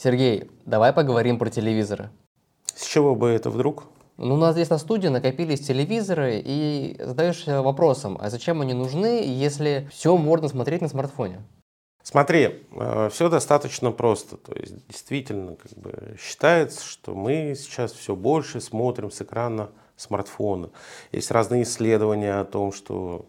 Сергей, давай поговорим про телевизоры. С чего бы это вдруг? Ну, у нас здесь на студии накопились телевизоры, и задаешься вопросом, а зачем они нужны, если все можно смотреть на смартфоне? Смотри, э, все достаточно просто. То есть действительно как бы, считается, что мы сейчас все больше смотрим с экрана смартфона. Есть разные исследования о том, что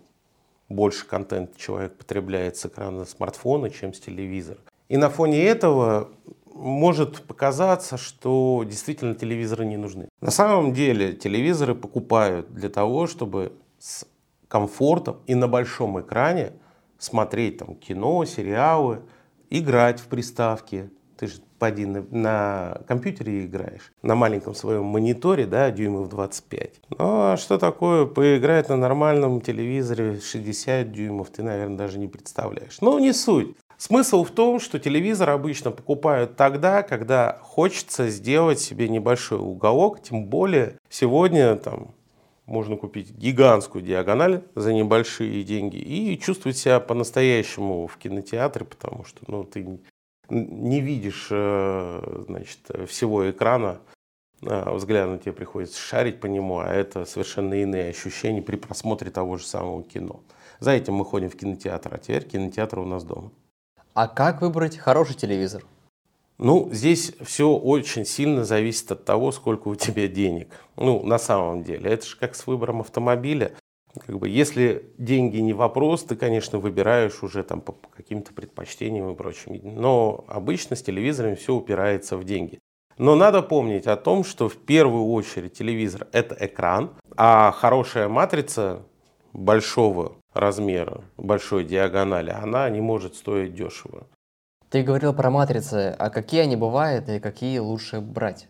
больше контента человек потребляет с экрана смартфона, чем с телевизора. И на фоне этого может показаться, что действительно телевизоры не нужны. На самом деле телевизоры покупают для того, чтобы с комфортом и на большом экране смотреть там кино, сериалы, играть в приставки. Ты же поди на, на компьютере играешь, на маленьком своем мониторе, да, дюймов 25. Ну а что такое поиграть на нормальном телевизоре 60 дюймов, ты, наверное, даже не представляешь. Но не суть. Смысл в том, что телевизор обычно покупают тогда, когда хочется сделать себе небольшой уголок, тем более сегодня там можно купить гигантскую диагональ за небольшие деньги и чувствовать себя по-настоящему в кинотеатре, потому что ну, ты не видишь э, значит, всего экрана, а взглядом тебе приходится шарить по нему, а это совершенно иные ощущения при просмотре того же самого кино. За этим мы ходим в кинотеатр, а теперь кинотеатр у нас дома. А как выбрать хороший телевизор? Ну, здесь все очень сильно зависит от того, сколько у тебя денег. Ну, на самом деле. Это же как с выбором автомобиля. Как бы, если деньги не вопрос, ты, конечно, выбираешь уже там по каким-то предпочтениям и прочим. Но обычно с телевизорами все упирается в деньги. Но надо помнить о том, что в первую очередь телевизор – это экран, а хорошая матрица большого размера, большой диагонали, она не может стоить дешево. Ты говорил про матрицы, а какие они бывают и какие лучше брать?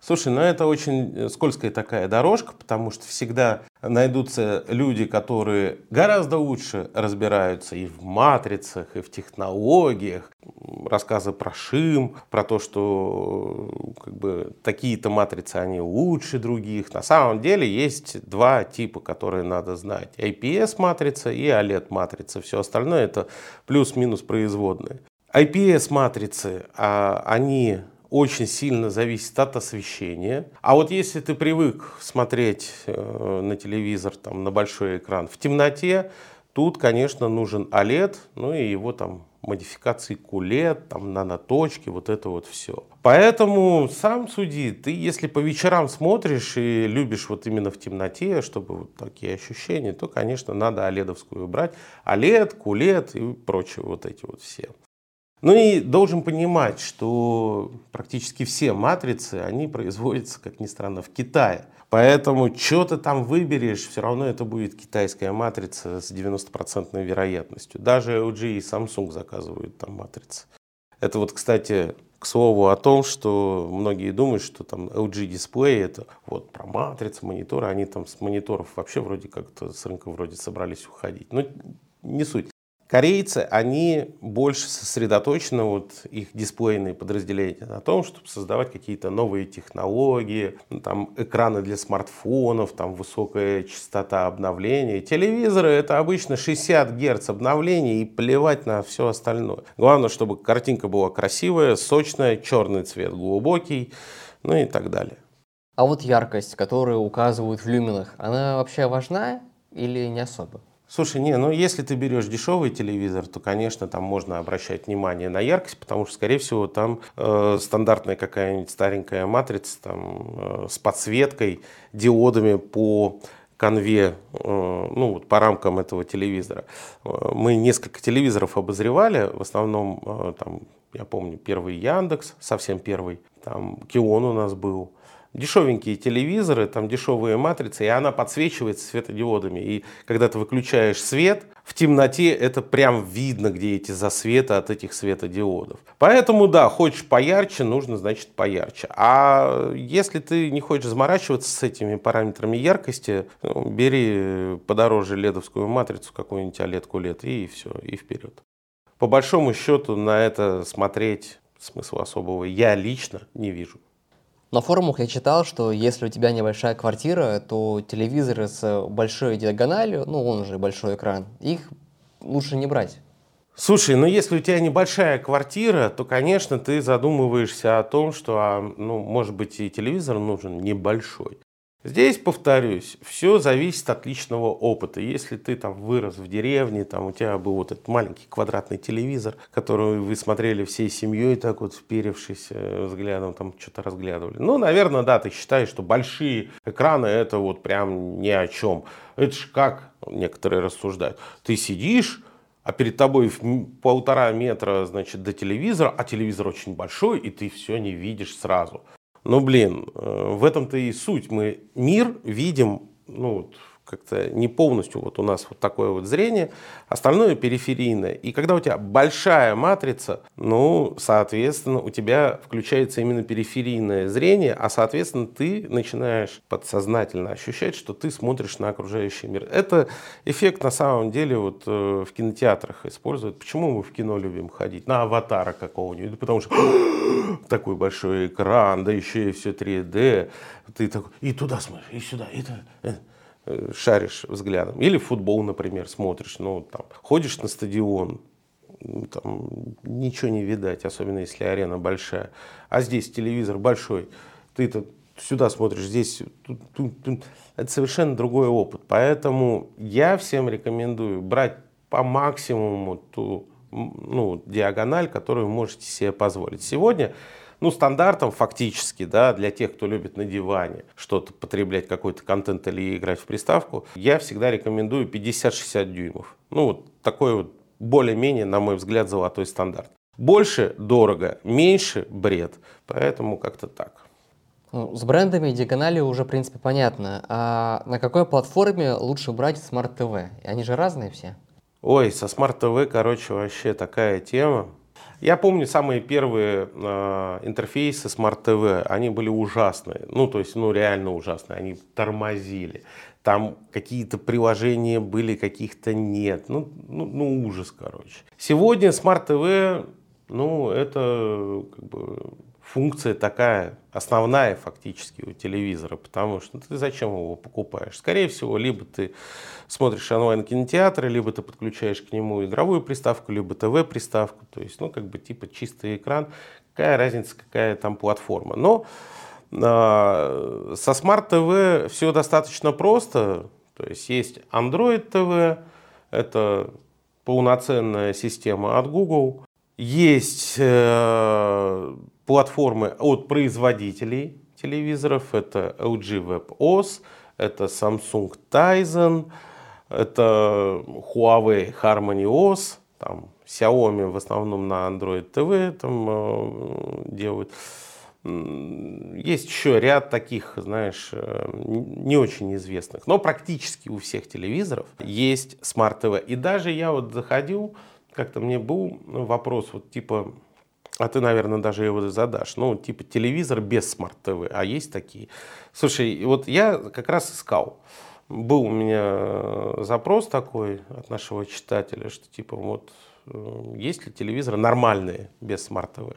Слушай, ну это очень э, скользкая такая дорожка, потому что всегда найдутся люди, которые гораздо лучше разбираются и в матрицах, и в технологиях. Рассказы про шим, про то, что как бы, такие-то матрицы, они лучше других. На самом деле есть два типа, которые надо знать. IPS-матрица и OLED-матрица. Все остальное это плюс-минус производные. IPS-матрицы, а, они очень сильно зависит от освещения. А вот если ты привык смотреть э, на телевизор, там, на большой экран в темноте, тут, конечно, нужен OLED, ну и его там модификации QLED, там наноточки, вот это вот все. Поэтому сам суди, ты если по вечерам смотришь и любишь вот именно в темноте, чтобы вот такие ощущения, то, конечно, надо оледовскую брать. OLED, QLED и прочие вот эти вот все. Ну и должен понимать, что практически все матрицы, они производятся, как ни странно, в Китае. Поэтому что ты там выберешь, все равно это будет китайская матрица с 90% вероятностью. Даже LG и Samsung заказывают там матрицы. Это вот, кстати, к слову о том, что многие думают, что там LG дисплей это вот про матрицы, мониторы, они там с мониторов вообще вроде как-то с рынка вроде собрались уходить. Но не суть. Корейцы, они больше сосредоточены, вот их дисплейные подразделения, на том, чтобы создавать какие-то новые технологии, ну, там экраны для смартфонов, там высокая частота обновления. Телевизоры это обычно 60 Гц обновления и плевать на все остальное. Главное, чтобы картинка была красивая, сочная, черный цвет глубокий, ну и так далее. А вот яркость, которую указывают в люминах, она вообще важна или не особо? Слушай, не, ну если ты берешь дешевый телевизор, то, конечно, там можно обращать внимание на яркость, потому что, скорее всего, там э, стандартная какая-нибудь старенькая матрица там, э, с подсветкой, диодами по конве, э, ну вот по рамкам этого телевизора. Э, мы несколько телевизоров обозревали, в основном, э, там, я помню, первый Яндекс, совсем первый, там Кион у нас был, дешевенькие телевизоры, там дешевые матрицы, и она подсвечивается светодиодами. И когда ты выключаешь свет, в темноте это прям видно, где эти засветы от этих светодиодов. Поэтому, да, хочешь поярче, нужно, значит, поярче. А если ты не хочешь заморачиваться с этими параметрами яркости, ну, бери подороже ледовскую матрицу, какую-нибудь OLED QLED, и все, и вперед. По большому счету на это смотреть смысла особого я лично не вижу. На форумах я читал, что если у тебя небольшая квартира, то телевизоры с большой диагональю, ну он же большой экран, их лучше не брать. Слушай, ну если у тебя небольшая квартира, то, конечно, ты задумываешься о том, что, а, ну, может быть, и телевизор нужен небольшой. Здесь, повторюсь, все зависит от личного опыта. Если ты там вырос в деревне, там у тебя был вот этот маленький квадратный телевизор, который вы смотрели всей семьей, так вот вперевшись э, взглядом, там что-то разглядывали. Ну, наверное, да, ты считаешь, что большие экраны это вот прям ни о чем. Это ж как некоторые рассуждают. Ты сидишь, а перед тобой полтора метра, значит, до телевизора, а телевизор очень большой, и ты все не видишь сразу. Ну, блин, э, в этом-то и суть. Мы мир видим, ну, как-то не полностью вот у нас вот такое вот зрение, остальное периферийное. И когда у тебя большая матрица, ну, соответственно, у тебя включается именно периферийное зрение, а, соответственно, ты начинаешь подсознательно ощущать, что ты смотришь на окружающий мир. Это эффект на самом деле вот э, в кинотеатрах используют. Почему мы в кино любим ходить? На аватара какого-нибудь. Потому что такой большой экран, да еще и все 3D. Ты такой, и туда смотришь, и сюда, и туда. Шаришь взглядом. Или футбол, например, смотришь, ну, там, ходишь на стадион, там ничего не видать, особенно если арена большая. А здесь телевизор большой, ты тут сюда смотришь, здесь это совершенно другой опыт. Поэтому я всем рекомендую брать по максимуму ту ну, диагональ, которую можете себе позволить. Сегодня ну, стандартом фактически, да, для тех, кто любит на диване что-то потреблять, какой-то контент или играть в приставку, я всегда рекомендую 50-60 дюймов. Ну, вот такой вот более-менее, на мой взгляд, золотой стандарт. Больше дорого, меньше бред. Поэтому как-то так. Ну, с брендами диагонали уже, в принципе, понятно. А на какой платформе лучше брать Smart TV? Они же разные все. Ой, со Smart TV, короче, вообще такая тема. Я помню самые первые э, интерфейсы Smart TV, они были ужасные, ну то есть, ну реально ужасные, они тормозили. Там какие-то приложения были, каких-то нет. Ну, ну, ну ужас, короче. Сегодня Smart TV, ну это как бы функция такая основная фактически у телевизора, потому что ну, ты зачем его покупаешь? Скорее всего, либо ты смотришь онлайн-кинотеатры, либо ты подключаешь к нему игровую приставку, либо ТВ-приставку, то есть, ну, как бы типа чистый экран, какая разница, какая там платформа. Но э, со Smart TV все достаточно просто, то есть есть Android TV, это полноценная система от Google, есть э, платформы от производителей телевизоров. Это LG WebOS, это Samsung Tizen, это Huawei Harmony OS, там Xiaomi в основном на Android TV там э, делают. Есть еще ряд таких, знаешь, э, не очень известных, но практически у всех телевизоров есть Smart TV. И даже я вот заходил, как-то мне был вопрос, вот типа, а ты, наверное, даже его задашь. Ну, типа телевизор без смарт-ТВ. А есть такие? Слушай, вот я как раз искал. Был у меня запрос такой от нашего читателя, что типа вот э, есть ли телевизоры нормальные без смарт-ТВ.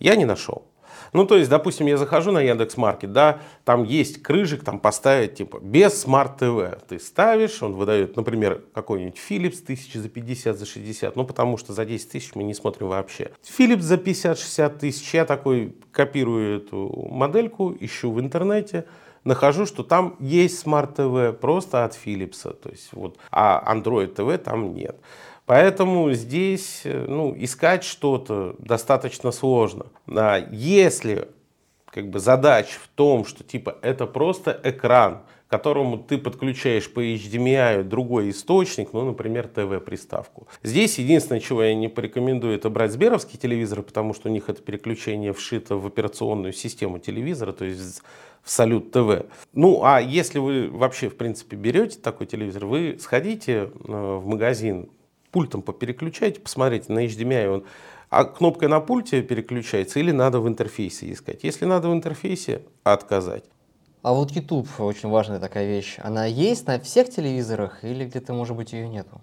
Я не нашел. Ну, то есть, допустим, я захожу на Яндекс Маркет, да, там есть крыжик, там поставить, типа, без Смарт ТВ. Ты ставишь, он выдает, например, какой-нибудь Philips тысячи за 50, за 60, ну, потому что за 10 тысяч мы не смотрим вообще. Philips за 50-60 тысяч, я такой копирую эту модельку, ищу в интернете, нахожу, что там есть TV просто от Philips, то есть вот, а Android TV там нет. Поэтому здесь э, ну, искать что-то достаточно сложно. А если как бы задача в том, что типа это просто экран, к которому ты подключаешь по HDMI другой источник, ну, например, ТВ-приставку. Здесь единственное, чего я не порекомендую, это брать сберовский телевизор, потому что у них это переключение вшито в операционную систему телевизора, то есть в Салют ТВ. Ну, а если вы вообще, в принципе, берете такой телевизор, вы сходите э, в магазин, пультом попереключайте, посмотрите на HDMI, он а кнопкой на пульте переключается или надо в интерфейсе искать. Если надо в интерфейсе, отказать. А вот YouTube очень важная такая вещь. Она есть на всех телевизорах или где-то, может быть, ее нету?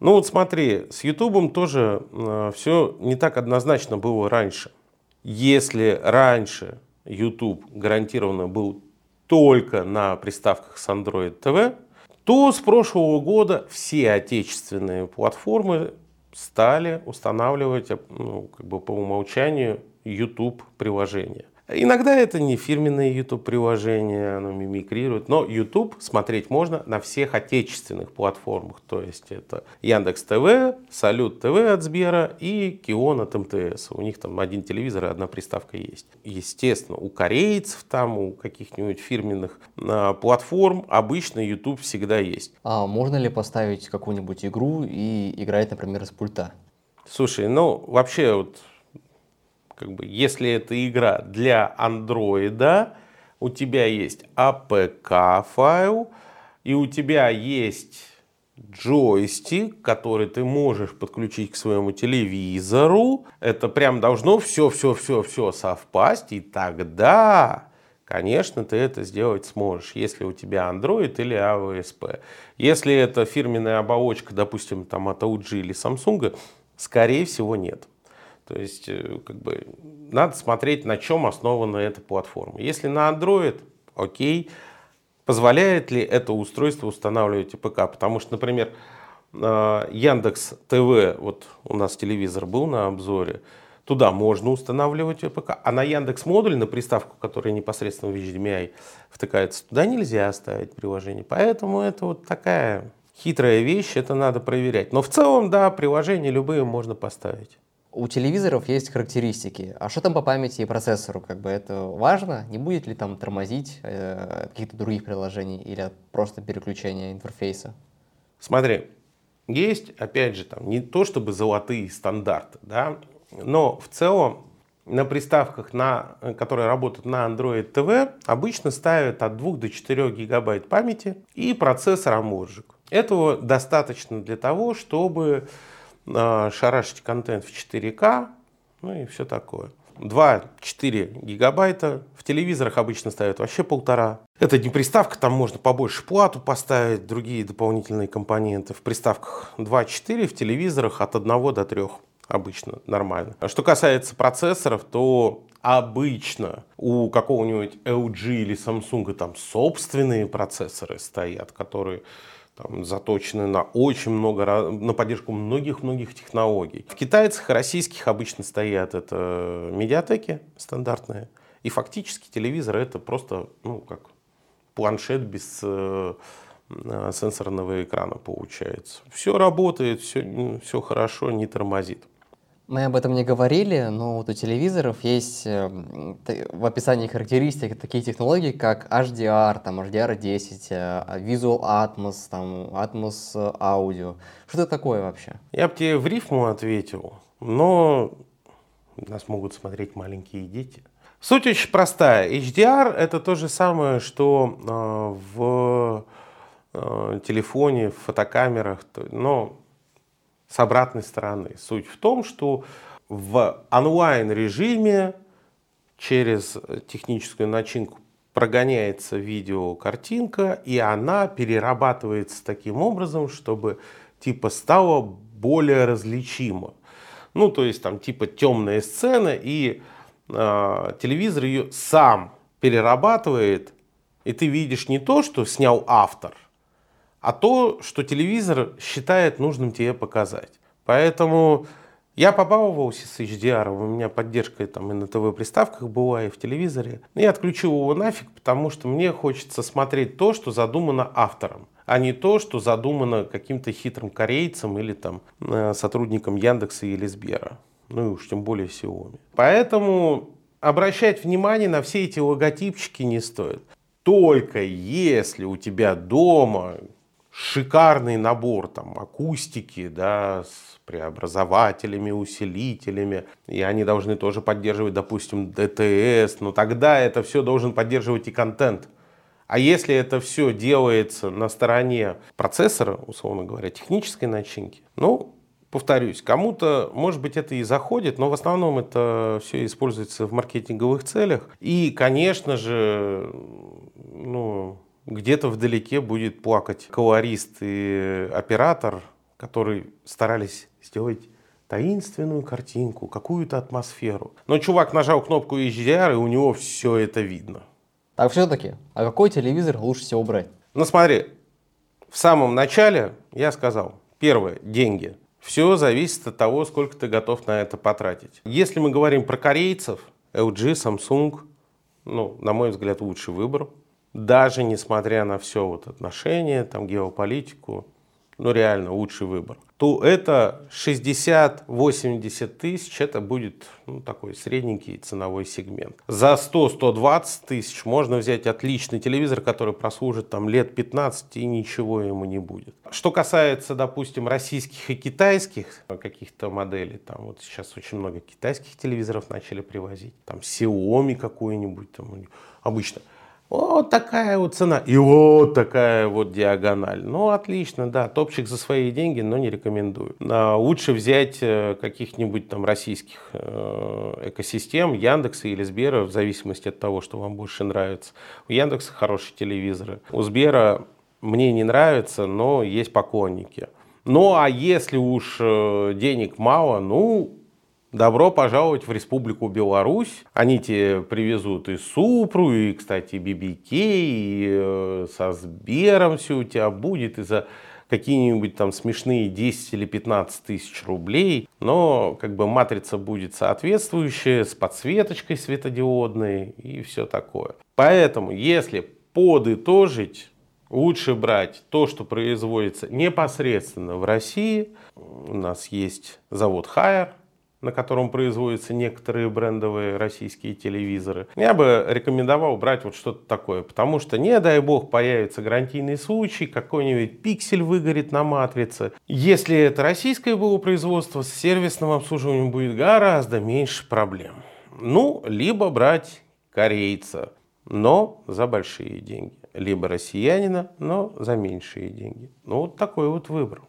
Ну вот смотри, с YouTube тоже э, все не так однозначно было раньше. Если раньше YouTube гарантированно был только на приставках с Android TV, то с прошлого года все отечественные платформы стали устанавливать ну, как бы по умолчанию YouTube приложение. Иногда это не фирменное YouTube приложение, оно мимикрирует, но YouTube смотреть можно на всех отечественных платформах, то есть это Яндекс ТВ, Салют ТВ от Сбера и Кион от МТС. У них там один телевизор и одна приставка есть. Естественно, у корейцев там, у каких-нибудь фирменных а, платформ обычно YouTube всегда есть. А можно ли поставить какую-нибудь игру и играть, например, с пульта? Слушай, ну вообще вот как бы, если это игра для андроида, у тебя есть APK файл, и у тебя есть джойстик, который ты можешь подключить к своему телевизору. Это прям должно все-все-все-все совпасть, и тогда, конечно, ты это сделать сможешь, если у тебя Android или AOSP. Если это фирменная оболочка, допустим, там от LG или Samsung, скорее всего нет. То есть, э, как бы, надо смотреть, на чем основана эта платформа. Если на Android, окей, позволяет ли это устройство устанавливать APK? Потому что, например, э, Яндекс ТВ, вот у нас телевизор был на обзоре, туда можно устанавливать APK, а на Яндекс модуль, на приставку, которая непосредственно в HDMI втыкается, туда нельзя ставить приложение. Поэтому это вот такая хитрая вещь, это надо проверять. Но в целом, да, приложения любые можно поставить. У телевизоров есть характеристики. А что там по памяти и процессору? Как бы это важно? Не будет ли там тормозить э, каких-то других приложений или просто переключение интерфейса? Смотри, есть, опять же, там не то чтобы золотые стандарты, да, но в целом на приставках, на, которые работают на Android TV, обычно ставят от 2 до 4 гигабайт памяти и процессор Amorgic. Этого достаточно для того, чтобы шарашить контент в 4К, ну и все такое. 2-4 гигабайта. В телевизорах обычно ставят вообще полтора. Это не приставка, там можно побольше плату поставить, другие дополнительные компоненты. В приставках 2-4, в телевизорах от 1 до 3 обычно нормально. А что касается процессоров, то обычно у какого-нибудь LG или Samsung там собственные процессоры стоят, которые там, заточены на очень много, на поддержку многих-многих технологий. В китайцах и российских обычно стоят это медиатеки стандартные. И фактически телевизор это просто, ну, как планшет без э, э сенсорного экрана получается. Все работает, все, все хорошо, не тормозит. Мы об этом не говорили, но вот у телевизоров есть э, в описании характеристик такие технологии, как HDR, там HDR10, э, Visual Atmos, там Atmos Audio. Что это такое вообще? Я бы тебе в рифму ответил, но нас могут смотреть маленькие дети. Суть очень простая. HDR это то же самое, что э, в э, телефоне, в фотокамерах, но с обратной стороны. Суть в том, что в онлайн-режиме через техническую начинку прогоняется видеокартинка, и она перерабатывается таким образом, чтобы типа стало более различимо. Ну, то есть там типа темная сцена, и э, телевизор ее сам перерабатывает, и ты видишь не то, что снял автор – а то, что телевизор считает нужным тебе показать. Поэтому я побаловался с HDR, у меня поддержка там и на ТВ-приставках была, и в телевизоре. И отключил его нафиг, потому что мне хочется смотреть то, что задумано автором, а не то, что задумано каким-то хитрым корейцем или там э, сотрудником Яндекса или Сбера. Ну и уж тем более Xiaomi. Поэтому обращать внимание на все эти логотипчики не стоит. Только если у тебя дома шикарный набор там акустики, да, с преобразователями, усилителями, и они должны тоже поддерживать, допустим, DTS, но тогда это все должен поддерживать и контент. А если это все делается на стороне процессора, условно говоря, технической начинки, ну, повторюсь, кому-то, может быть, это и заходит, но в основном это все используется в маркетинговых целях. И, конечно же, ну, где-то вдалеке будет плакать колорист и оператор, которые старались сделать таинственную картинку, какую-то атмосферу. Но чувак нажал кнопку HDR, и у него все это видно. Так все-таки, а какой телевизор лучше всего брать? Ну смотри, в самом начале я сказал, первое, деньги. Все зависит от того, сколько ты готов на это потратить. Если мы говорим про корейцев, LG, Samsung, ну, на мой взгляд, лучший выбор. Даже несмотря на все вот отношения, там, геополитику, ну реально лучший выбор, то это 60-80 тысяч, это будет ну, такой средненький ценовой сегмент. За 100-120 тысяч можно взять отличный телевизор, который прослужит там лет 15 и ничего ему не будет. Что касается, допустим, российских и китайских каких-то моделей, там вот сейчас очень много китайских телевизоров начали привозить, там Xiaomi какой-нибудь, там обычно – вот такая вот цена. И вот такая вот диагональ. Ну, отлично, да. Топчик за свои деньги, но не рекомендую. А лучше взять э, каких-нибудь там российских э, экосистем, Яндекса или Сбера, в зависимости от того, что вам больше нравится. У Яндекса хорошие телевизоры. У Сбера мне не нравится, но есть поклонники. Ну, а если уж э, денег мало, ну, Добро пожаловать в Республику Беларусь. Они тебе привезут и Супру, и, кстати, BBK, и э, со Сбером все у тебя будет, и за какие-нибудь там смешные 10 или 15 тысяч рублей, но как бы матрица будет соответствующая, с подсветочкой светодиодной и все такое. Поэтому, если подытожить, лучше брать то, что производится непосредственно в России. У нас есть завод Хайер, на котором производятся некоторые брендовые российские телевизоры, я бы рекомендовал брать вот что-то такое, потому что, не дай бог, появится гарантийный случай, какой-нибудь пиксель выгорит на матрице. Если это российское было производство, с сервисным обслуживанием будет гораздо меньше проблем. Ну, либо брать корейца, но за большие деньги. Либо россиянина, но за меньшие деньги. Ну, вот такой вот выбор.